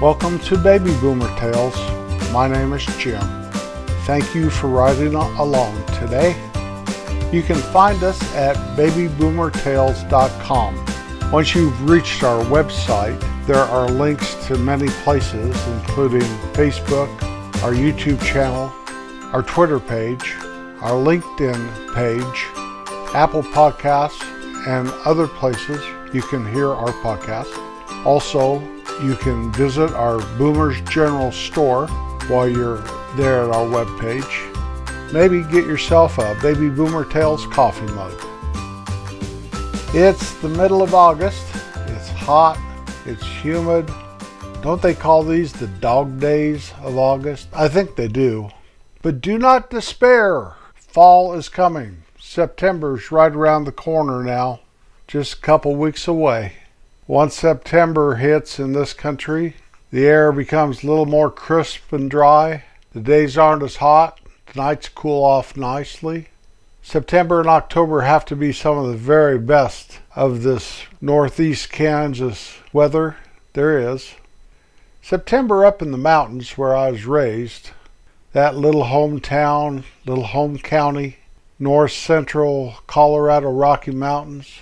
Welcome to Baby Boomer Tales. My name is Jim. Thank you for riding along today. You can find us at babyboomertales.com. Once you've reached our website, there are links to many places, including Facebook, our YouTube channel, our Twitter page, our LinkedIn page, Apple Podcasts, and other places you can hear our podcast. Also, you can visit our Boomers General store while you're there at our webpage. Maybe get yourself a Baby Boomer Tales coffee mug. It's the middle of August. It's hot. It's humid. Don't they call these the dog days of August? I think they do. But do not despair. Fall is coming. September's right around the corner now, just a couple weeks away. Once September hits in this country, the air becomes a little more crisp and dry. The days aren't as hot. The nights cool off nicely. September and October have to be some of the very best of this northeast Kansas weather there is. September up in the mountains where I was raised, that little hometown, little home county, north central Colorado Rocky Mountains,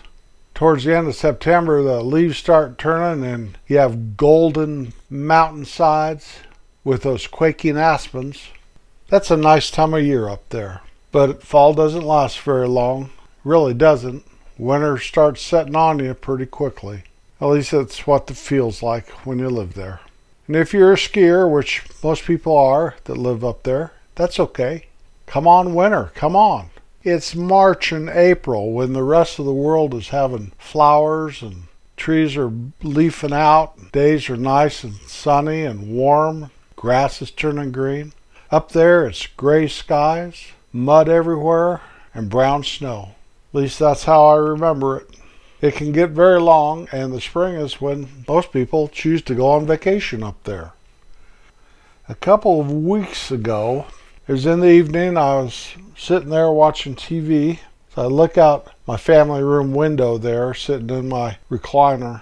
towards the end of September, the leaves start turning and you have golden mountainsides with those quaking aspens. That's a nice time of year up there. But fall doesn't last very long. Really doesn't. Winter starts setting on you pretty quickly. At least that's what it feels like when you live there. And if you're a skier, which most people are that live up there, that's okay. Come on, winter, come on. It's March and April when the rest of the world is having flowers and trees are leafing out. Days are nice and sunny and warm. Grass is turning green. Up there, it's gray skies, mud everywhere, and brown snow. At least that's how I remember it. It can get very long, and the spring is when most people choose to go on vacation up there. A couple of weeks ago, it was in the evening. I was sitting there watching TV. So I look out my family room window there, sitting in my recliner.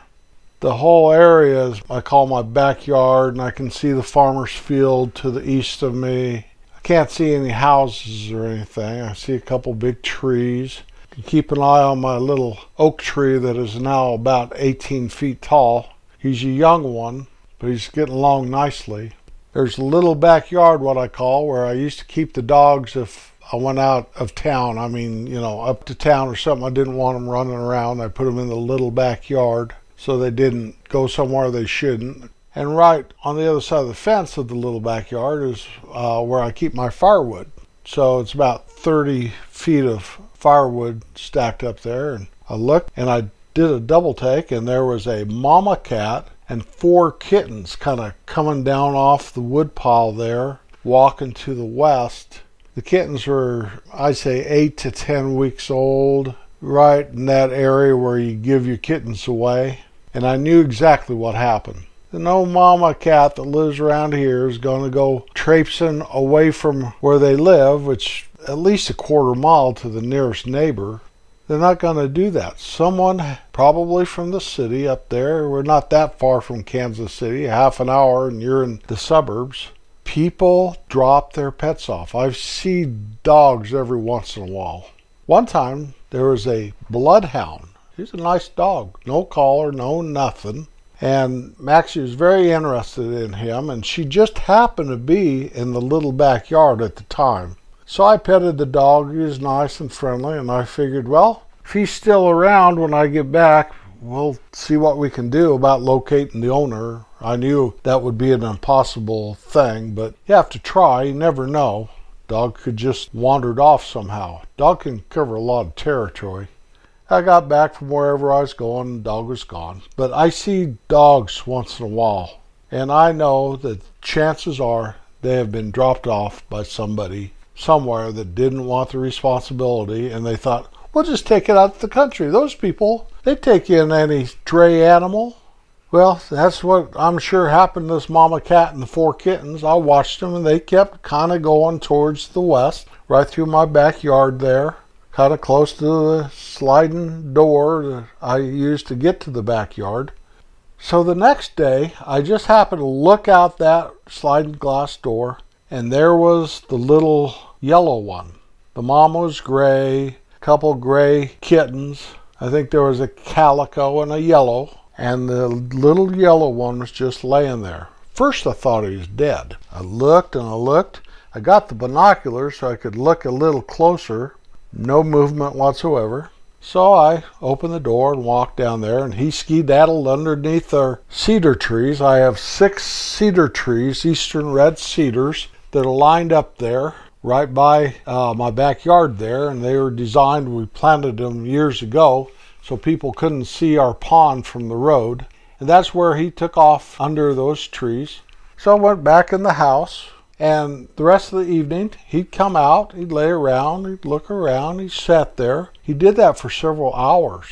The whole area is, I call my backyard, and I can see the farmer's field to the east of me. I can't see any houses or anything. I see a couple big trees. Keep an eye on my little oak tree that is now about 18 feet tall. He's a young one, but he's getting along nicely. There's a little backyard, what I call, where I used to keep the dogs if I went out of town. I mean, you know, up to town or something. I didn't want them running around. I put them in the little backyard so they didn't go somewhere they shouldn't. And right on the other side of the fence of the little backyard is uh, where I keep my firewood. So it's about 30 feet of firewood stacked up there. And I looked and I did a double take, and there was a mama cat and four kittens kind of coming down off the woodpile there, walking to the west. The kittens were, I'd say, eight to ten weeks old, right in that area where you give your kittens away. And I knew exactly what happened. The No mama cat that lives around here is going to go traipsing away from where they live, which at least a quarter mile to the nearest neighbor, they're not going to do that. Someone, probably from the city up there, we're not that far from Kansas City, half an hour, and you're in the suburbs. People drop their pets off. I see dogs every once in a while. One time, there was a bloodhound. He's a nice dog, no collar, no nothing. And Maxie was very interested in him, and she just happened to be in the little backyard at the time. So I petted the dog. He was nice and friendly, and I figured, well, if he's still around when I get back, we'll see what we can do about locating the owner. I knew that would be an impossible thing, but you have to try. You never know. Dog could just wandered off somehow. Dog can cover a lot of territory. I got back from wherever I was going, and dog was gone. But I see dogs once in a while, and I know that chances are they have been dropped off by somebody somewhere that didn't want the responsibility and they thought, we'll just take it out to the country. Those people, they take in any stray animal. Well, that's what I'm sure happened to this mama cat and the four kittens. I watched them and they kept kind of going towards the west, right through my backyard there, kind of close to the sliding door that I used to get to the backyard. So the next day, I just happened to look out that sliding glass door, and there was the little yellow one. The mom was gray, a couple gray kittens. I think there was a calico and a yellow, and the little yellow one was just laying there. First, I thought he was dead. I looked and I looked. I got the binoculars so I could look a little closer. No movement whatsoever. So I opened the door and walked down there, and he skedaddled underneath our cedar trees. I have six cedar trees, eastern red cedars, that are lined up there right by uh, my backyard there, and they were designed, we planted them years ago so people couldn't see our pond from the road. And that's where he took off under those trees. So I went back in the house, and the rest of the evening, he'd come out, he'd lay around, he'd look around, he sat there. He did that for several hours.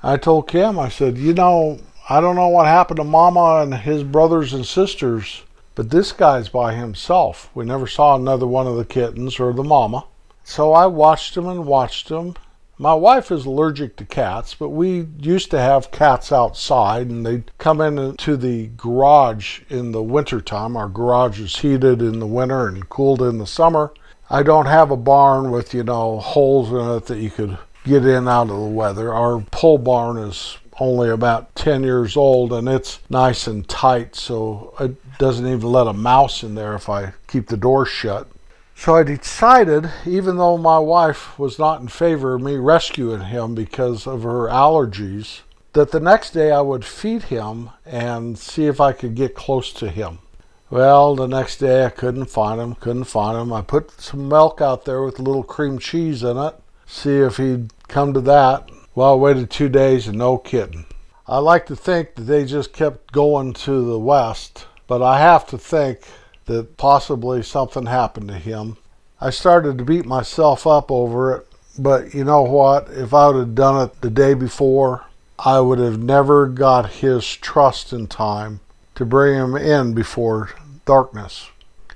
I told Kim, I said, you know, I don't know what happened to Mama and his brothers and sisters, but this guy's by himself. We never saw another one of the kittens or the mama. So I watched him and watched him, my wife is allergic to cats, but we used to have cats outside and they'd come into the garage in the wintertime. Our garage is heated in the winter and cooled in the summer. I don't have a barn with, you know, holes in it that you could get in out of the weather. Our pole barn is only about 10 years old and it's nice and tight, so it doesn't even let a mouse in there if I keep the door shut. So I decided, even though my wife was not in favor of me rescuing him because of her allergies, that the next day I would feed him and see if I could get close to him. Well, the next day I couldn't find him, couldn't find him. I put some milk out there with a little cream cheese in it, see if he'd come to that. Well, I waited two days and no kidding. I like to think that they just kept going to the west, but I have to think that possibly something happened to him. I started to beat myself up over it, but you know what? If I would have done it the day before, I would have never got his trust in time to bring him in before darkness.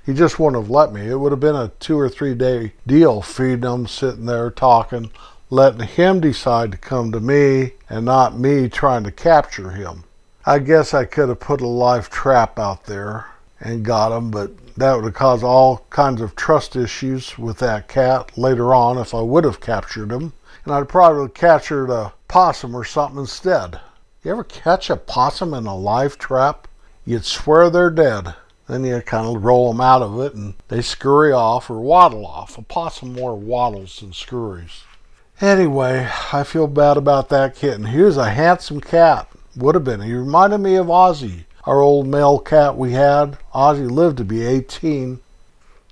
He just wouldn't have let me. It would have been a two or three day deal feeding him, sitting there talking, letting him decide to come to me and not me trying to capture him. I guess I could have put a live trap out there and got him, but that would have caused all kinds of trust issues with that cat later on if I would have captured him. And I'd probably captured a possum or something instead. You ever catch a possum in a live trap? You'd swear they're dead. Then you kind of roll them out of it and they scurry off or waddle off. A possum more waddles than scurries. Anyway, I feel bad about that kitten. He was a handsome cat. Would have been. He reminded me of Ozzy our old male cat we had. Ozzy lived to be 18.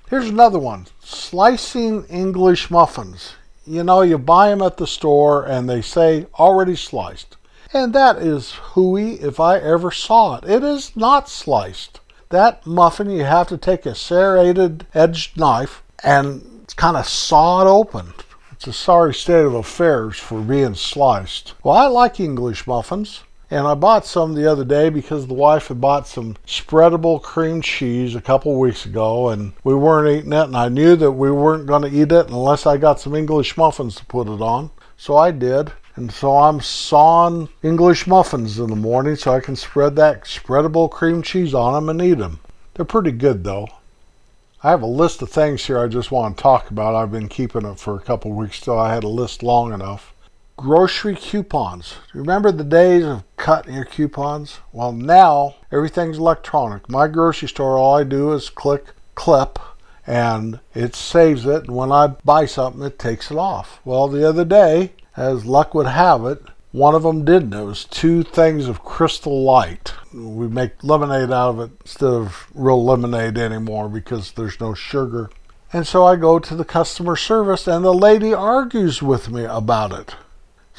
Here's another one slicing English muffins. You know, you buy them at the store and they say already sliced. And that is hooey if I ever saw it. It is not sliced. That muffin, you have to take a serrated edged knife and kind of saw it open. It's a sorry state of affairs for being sliced. Well, I like English muffins. And I bought some the other day because the wife had bought some spreadable cream cheese a couple weeks ago and we weren't eating it. And I knew that we weren't going to eat it unless I got some English muffins to put it on. So I did. And so I'm sawing English muffins in the morning so I can spread that spreadable cream cheese on them and eat them. They're pretty good though. I have a list of things here I just want to talk about. I've been keeping it for a couple weeks till I had a list long enough grocery coupons. Remember the days of cutting your coupons? Well, now everything's electronic. My grocery store, all I do is click clip and it saves it. And when I buy something, it takes it off. Well, the other day, as luck would have it, one of them didn't. It was two things of crystal light. We make lemonade out of it instead of real lemonade anymore because there's no sugar. And so I go to the customer service and the lady argues with me about it.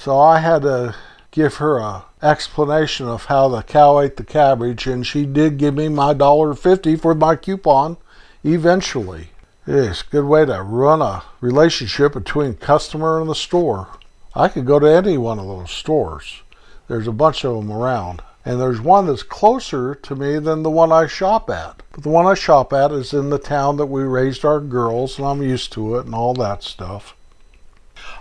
So I had to give her a explanation of how the cow ate the cabbage, and she did give me my dollar fifty for my coupon eventually. It's a good way to run a relationship between customer and the store. I could go to any one of those stores. There's a bunch of them around. And there's one that's closer to me than the one I shop at. But the one I shop at is in the town that we raised our girls, and I'm used to it and all that stuff.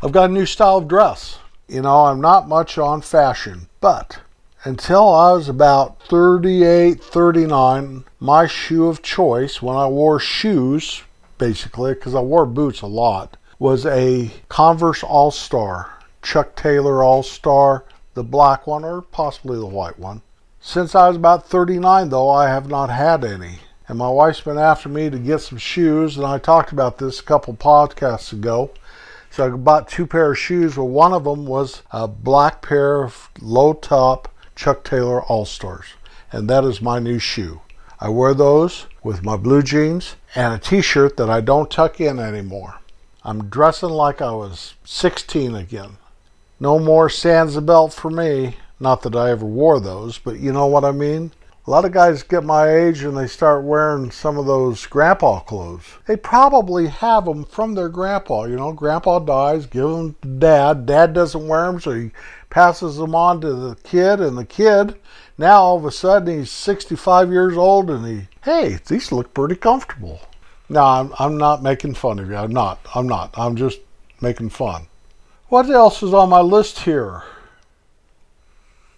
I've got a new style of dress. You know, I'm not much on fashion, but until I was about 38, 39, my shoe of choice when I wore shoes, basically, because I wore boots a lot, was a Converse All Star, Chuck Taylor All Star, the black one or possibly the white one. Since I was about 39, though, I have not had any. And my wife's been after me to get some shoes, and I talked about this a couple podcasts ago. So I bought two pair of shoes. Well, one of them was a black pair of low top Chuck Taylor All Stars, and that is my new shoe. I wear those with my blue jeans and a t shirt that I don't tuck in anymore. I'm dressing like I was 16 again. No more Sansabelt for me. Not that I ever wore those, but you know what I mean? A lot of guys get my age and they start wearing some of those grandpa clothes. They probably have them from their grandpa. You know, grandpa dies, give them to dad. Dad doesn't wear them, so he passes them on to the kid, and the kid now all of a sudden he's 65 years old and he, hey, these look pretty comfortable. No, I'm, I'm not making fun of you. I'm not. I'm not. I'm just making fun. What else is on my list here?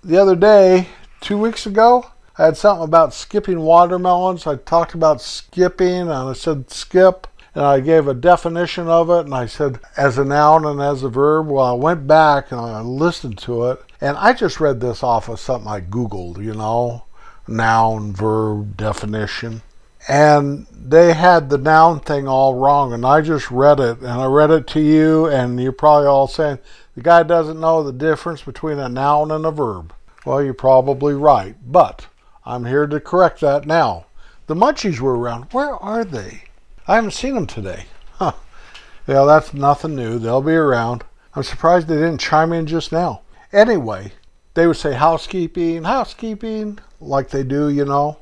The other day, two weeks ago, I had something about skipping watermelons. I talked about skipping and I said skip and I gave a definition of it and I said as a noun and as a verb. Well, I went back and I listened to it and I just read this off of something I Googled, you know, noun, verb, definition. And they had the noun thing all wrong and I just read it and I read it to you and you're probably all saying the guy doesn't know the difference between a noun and a verb. Well, you're probably right, but I'm here to correct that now. The munchies were around. Where are they? I haven't seen them today. Huh. Yeah, that's nothing new. They'll be around. I'm surprised they didn't chime in just now. Anyway, they would say housekeeping, housekeeping, like they do, you know.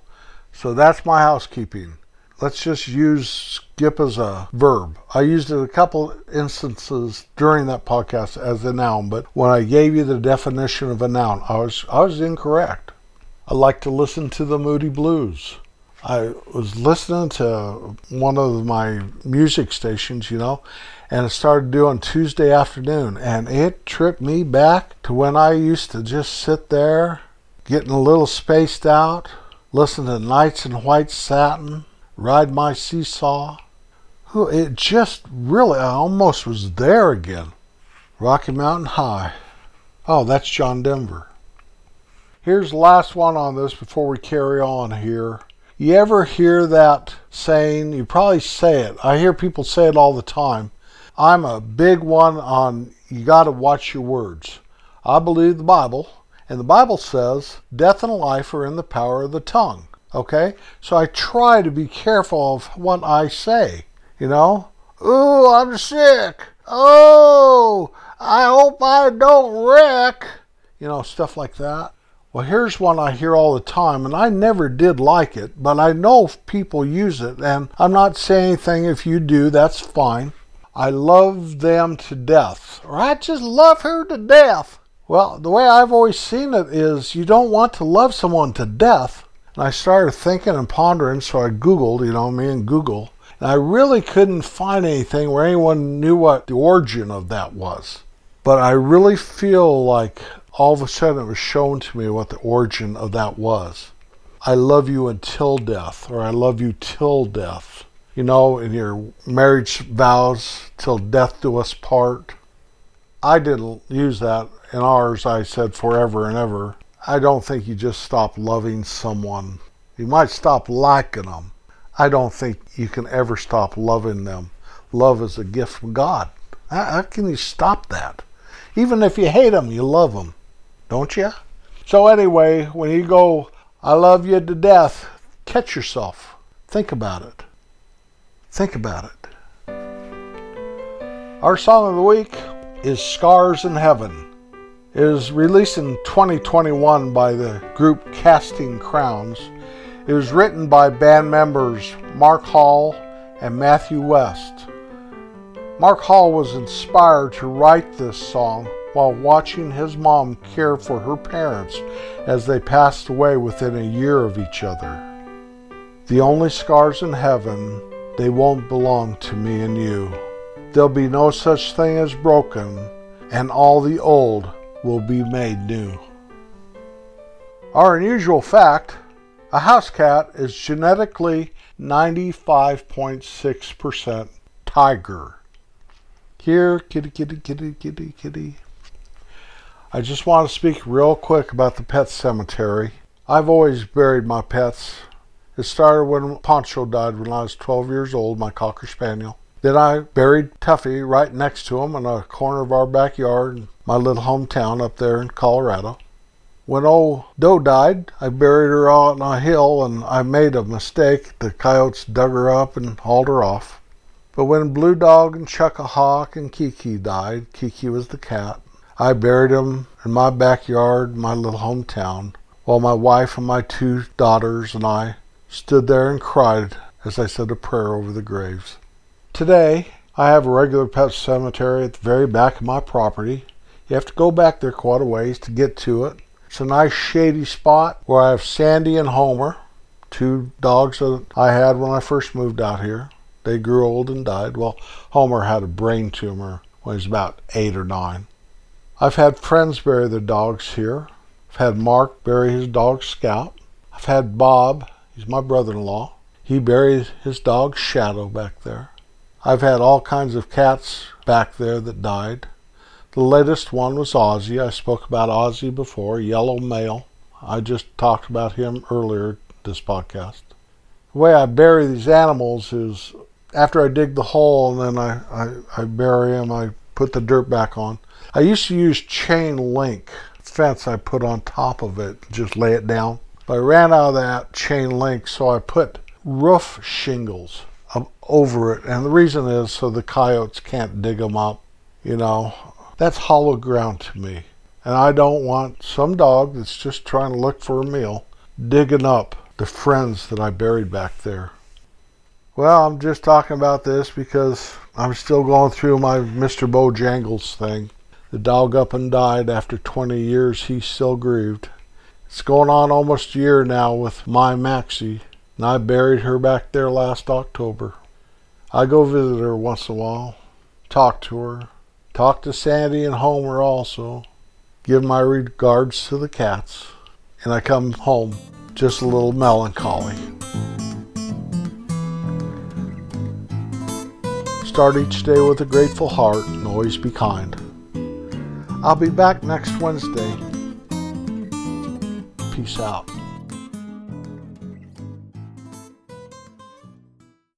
So that's my housekeeping. Let's just use skip as a verb. I used it a couple instances during that podcast as a noun, but when I gave you the definition of a noun, I was I was incorrect. I like to listen to the Moody Blues. I was listening to one of my music stations, you know, and it started doing Tuesday afternoon, and it tripped me back to when I used to just sit there, getting a little spaced out, listen to Nights in White Satin, ride my seesaw. It just really, I almost was there again. Rocky Mountain High. Oh, that's John Denver. Here's last one on this before we carry on here. You ever hear that saying? You probably say it. I hear people say it all the time. I'm a big one on you got to watch your words. I believe the Bible, and the Bible says death and life are in the power of the tongue. Okay? So I try to be careful of what I say. You know? Ooh, I'm sick. Oh, I hope I don't wreck. You know, stuff like that. Well, here's one I hear all the time, and I never did like it, but I know people use it, and I'm not saying anything if you do, that's fine. I love them to death, or I just love her to death. Well, the way I've always seen it is you don't want to love someone to death. And I started thinking and pondering, so I Googled, you know, me and Google, and I really couldn't find anything where anyone knew what the origin of that was. But I really feel like all of a sudden it was shown to me what the origin of that was. I love you until death, or I love you till death. You know, in your marriage vows, till death do us part. I didn't use that. In ours, I said forever and ever. I don't think you just stop loving someone. You might stop liking them. I don't think you can ever stop loving them. Love is a gift from God. How can you stop that? Even if you hate them, you love them don't you? So, anyway, when you go, I love you to death, catch yourself. Think about it. Think about it. Our song of the week is Scars in Heaven. It was released in 2021 by the group Casting Crowns. It was written by band members Mark Hall and Matthew West. Mark Hall was inspired to write this song while watching his mom care for her parents as they passed away within a year of each other. The only scars in heaven, they won't belong to me and you. There'll be no such thing as broken, and all the old will be made new. Our unusual fact a house cat is genetically 95.6% tiger. Here, kitty, kitty, kitty, kitty, kitty. I just want to speak real quick about the pet cemetery. I've always buried my pets. It started when Poncho died when I was 12 years old, my Cocker Spaniel. Then I buried Tuffy right next to him in a corner of our backyard in my little hometown up there in Colorado. When old Doe died, I buried her on a hill and I made a mistake. The coyotes dug her up and hauled her off. But when Blue Dog and Chuckahawk and Kiki died, Kiki was the cat, I buried them in my backyard, my little hometown, while my wife and my two daughters and I stood there and cried as I said a prayer over the graves. Today, I have a regular pet cemetery at the very back of my property. You have to go back there quite a ways to get to it. It's a nice shady spot where I have Sandy and Homer, two dogs that I had when I first moved out here. They grew old and died. Well, Homer had a brain tumor when he was about eight or nine. I've had friends bury their dogs here. I've had Mark bury his dog Scout. I've had Bob, he's my brother in law. He buried his dog Shadow back there. I've had all kinds of cats back there that died. The latest one was Ozzy. I spoke about Ozzy before, yellow male. I just talked about him earlier this podcast. The way I bury these animals is after I dig the hole and then I, I, I bury them, I put the dirt back on. I used to use chain link fence I put on top of it, just lay it down. But I ran out of that chain link, so I put roof shingles over it. And the reason is so the coyotes can't dig them up. You know, that's hollow ground to me. And I don't want some dog that's just trying to look for a meal digging up the friends that I buried back there. Well, I'm just talking about this because I'm still going through my Mr. Bojangles thing. The dog up and died after 20 years. He's still grieved. It's going on almost a year now with my Maxie, and I buried her back there last October. I go visit her once in a while, talk to her, talk to Sandy and Homer also, give my regards to the cats, and I come home just a little melancholy. Start each day with a grateful heart and always be kind. I'll be back next Wednesday. Peace out.